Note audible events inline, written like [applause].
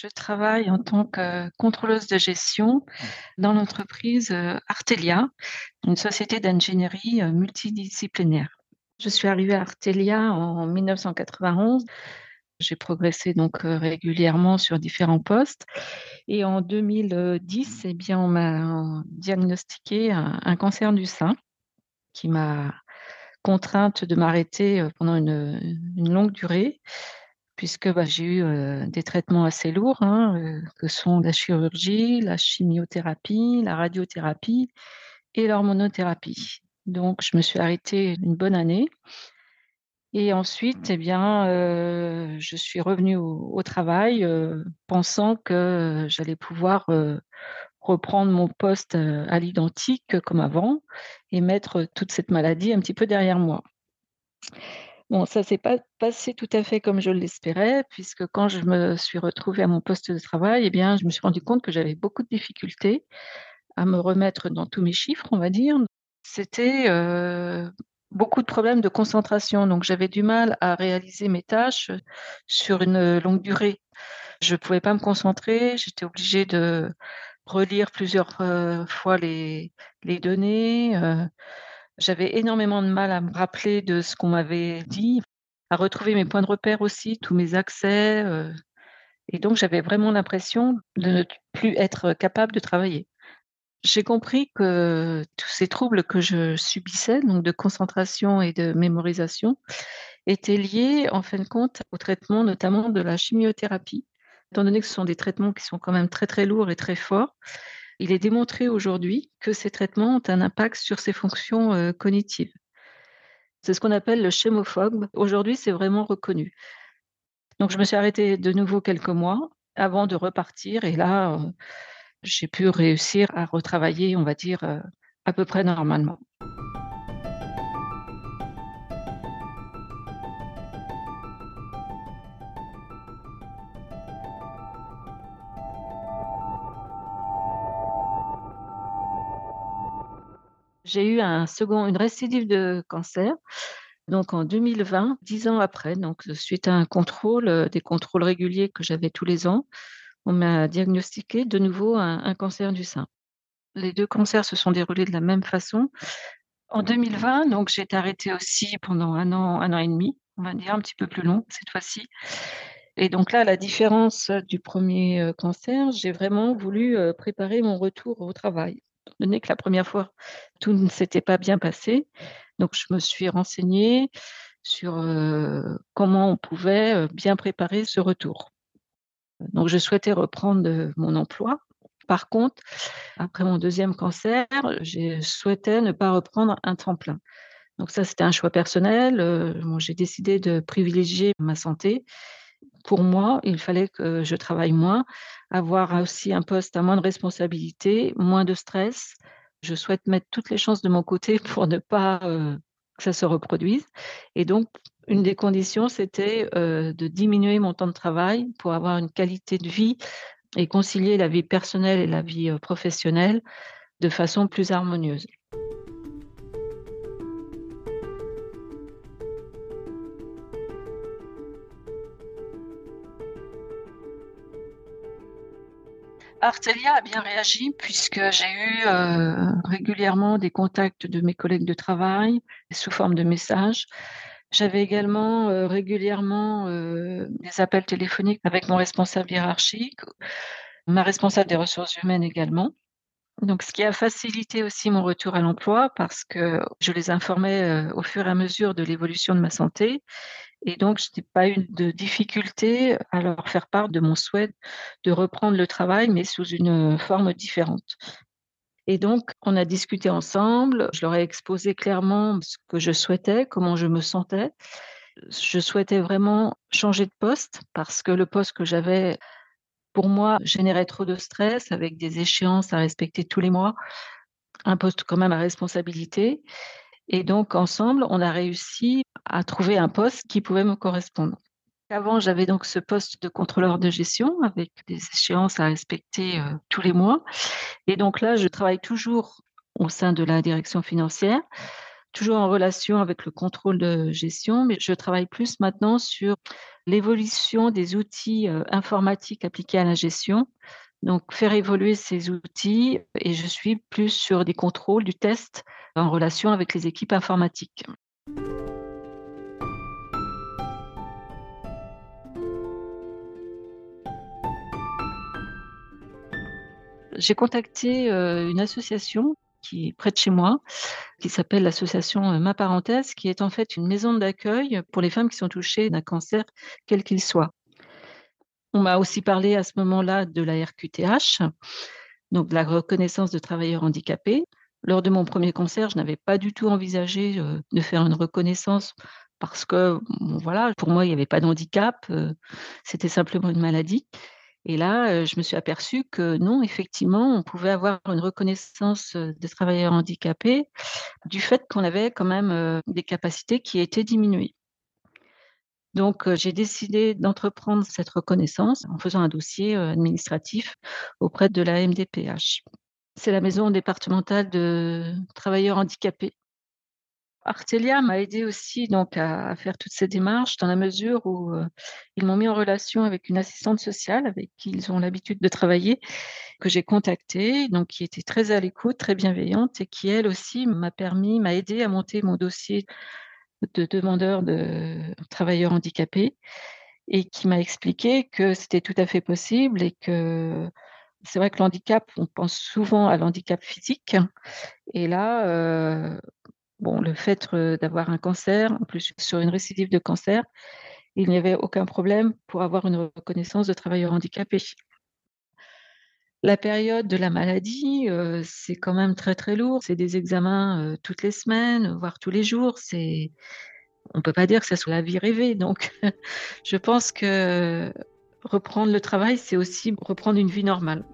Je travaille en tant que contrôleuse de gestion dans l'entreprise euh, Artelia, une société d'ingénierie euh, multidisciplinaire. Je suis arrivée à Artelia en 1991. J'ai progressé donc euh, régulièrement sur différents postes. Et en 2010, eh bien, on m'a diagnostiqué un, cancer du sein qui m'a contrainte de m'arrêter pendant une, une longue durée puisque bah, j'ai eu des traitements assez lourds, hein, que sont la chirurgie, la chimiothérapie, la radiothérapie et l'hormonothérapie. Donc, je me suis arrêtée une bonne année. Et ensuite, eh bien, je suis revenue au, travail pensant que j'allais pouvoir reprendre mon poste à l'identique comme avant et mettre toute cette maladie un petit peu derrière moi. Bon, ça s'est pas passé tout à fait comme je l'espérais, puisque quand je me suis retrouvée à mon poste de travail, eh bien, je me suis rendu compte que j'avais beaucoup de difficultés à me remettre dans tous mes chiffres, on va dire. C'était beaucoup de problèmes de concentration, donc j'avais du mal à réaliser mes tâches sur une longue durée. Je ne pouvais pas me concentrer, j'étais obligée de relire plusieurs fois les, les données. J'avais énormément de mal à me rappeler de ce qu'on m'avait dit, à retrouver mes points de repère aussi, tous mes accès. Euh, et donc, j'avais vraiment l'impression de ne plus être capable de travailler. J'ai compris que tous ces troubles que je subissais, donc de concentration et de mémorisation, étaient liés, en fin de compte, au traitement notamment de la chimiothérapie. Étant donné que ce sont des traitements qui sont quand même très très lourds et très forts, il est démontré aujourd'hui que ces traitements ont un impact sur ces fonctions euh, cognitives. C'est ce qu'on appelle le schémophobe. Aujourd'hui, c'est vraiment reconnu. Donc, je me suis arrêtée de nouveau quelques mois avant de repartir. Et là, euh, j'ai pu réussir à retravailler, on va dire, euh, à peu près normalement. J'ai eu un second, une récidive de cancer, donc en 2020, dix ans après, donc suite à un contrôle, euh, des contrôles réguliers que j'avais tous les ans, on m'a diagnostiqué de nouveau un, cancer du sein. Les deux cancers se sont déroulés de la même façon. En 2020, donc j'ai été arrêtée aussi pendant un an, un an et demi, on va dire un petit peu plus long cette fois-ci. Et donc là, la différence du premier euh, cancer, j'ai vraiment voulu euh, préparer mon retour au travail donné que la première fois, tout ne s'était pas bien passé. Donc, je me suis renseignée sur comment on pouvait bien préparer ce retour. Donc, je souhaitais reprendre mon emploi. Par contre, après mon deuxième cancer, je souhaitais ne pas reprendre un tremplin. Donc ça, c'était un choix personnel. j'ai décidé de privilégier ma santé pour moi, il fallait que je travaille moins, avoir aussi un poste à moins de responsabilité, moins de stress. Je souhaite mettre toutes les chances de mon côté [laughs] pour ne pas euh, que ça se reproduise. Et donc, une des conditions, c'était euh, de diminuer mon temps de travail pour avoir une qualité de vie et concilier la vie personnelle et la vie euh, professionnelle de façon plus harmonieuse. Artelia a bien réagi puisque j'ai eu euh, régulièrement des contacts de mes collègues de travail sous forme de messages. J'avais également euh, régulièrement euh, des appels téléphoniques avec mon responsable hiérarchique, ma responsable des ressources humaines également. Donc, ce qui a facilité aussi mon retour à l'emploi parce que je les informais au fur et à mesure de l'évolution de ma santé et donc, je n'ai pas eu de difficulté à leur faire part de mon souhait de reprendre le travail, mais sous une forme différente. Et donc, on a discuté ensemble. Je leur ai exposé clairement ce que je souhaitais, comment je me sentais. Je souhaitais vraiment changer de poste parce que le poste que j'avais, pour moi, générait trop de stress avec des échéances à respecter tous les mois. Un poste quand même à responsabilité. Et donc, ensemble, on a réussi à trouver un poste qui pouvait me correspondre. Avant, j'avais donc ce poste de contrôleur de gestion avec des échéances à respecter euh, tous les mois. Et donc là, je travaille toujours au sein de la direction financière. toujours en relation avec le contrôle de gestion, mais je travaille plus maintenant sur l'évolution des outils euh, informatiques appliqués à la gestion. Donc, faire évoluer ces outils et je suis plus sur des contrôles, du test en relation avec les équipes informatiques. J'ai contacté euh, une association qui est près de chez moi, qui s'appelle l'association euh, Ma Parenthèse, qui est en fait une maison d'accueil pour les femmes qui sont touchées d'un cancer, quel qu'il soit. On m'a aussi parlé à ce moment-là de la RQTH, donc de la reconnaissance de travailleurs handicapés. Lors de mon premier concert, je n'avais pas du tout envisagé euh, de faire une reconnaissance parce que, voilà, pour moi, il n'y avait pas de handicap, c'était simplement une maladie. Et là, je me suis aperçue que non, effectivement, on pouvait avoir une reconnaissance de travailleurs handicapés du fait qu'on avait quand même des capacités qui étaient diminuées. Donc, j'ai décidé d'entreprendre cette reconnaissance en faisant un dossier administratif auprès de la MDPH. C'est la maison départementale de travailleurs handicapés Artelia m'a aidé aussi donc à, faire toutes ces démarches dans la mesure où ils m'ont mis en relation avec une assistante sociale avec qui ils ont l'habitude de travailler, que j'ai contactée, donc qui était très à l'écoute, très bienveillante et qui elle aussi m'a permis, m'a aidé à monter mon dossier de demandeur de travailleurs handicapés et qui m'a expliqué que c'était tout à fait possible et que c'est vrai que l'handicap, on pense souvent à l'handicap physique et là, Bon, le fait d'avoir un cancer, en plus sur une récidive de cancer, il n'y avait aucun problème pour avoir une reconnaissance de travailleur handicapé. La période de la maladie, c'est quand même très très lourd. C'est des examens toutes les semaines, voire tous les jours. C'est, on peut pas dire que ça soit la vie rêvée. Donc, [laughs] je pense que reprendre le travail, c'est aussi reprendre une vie normale.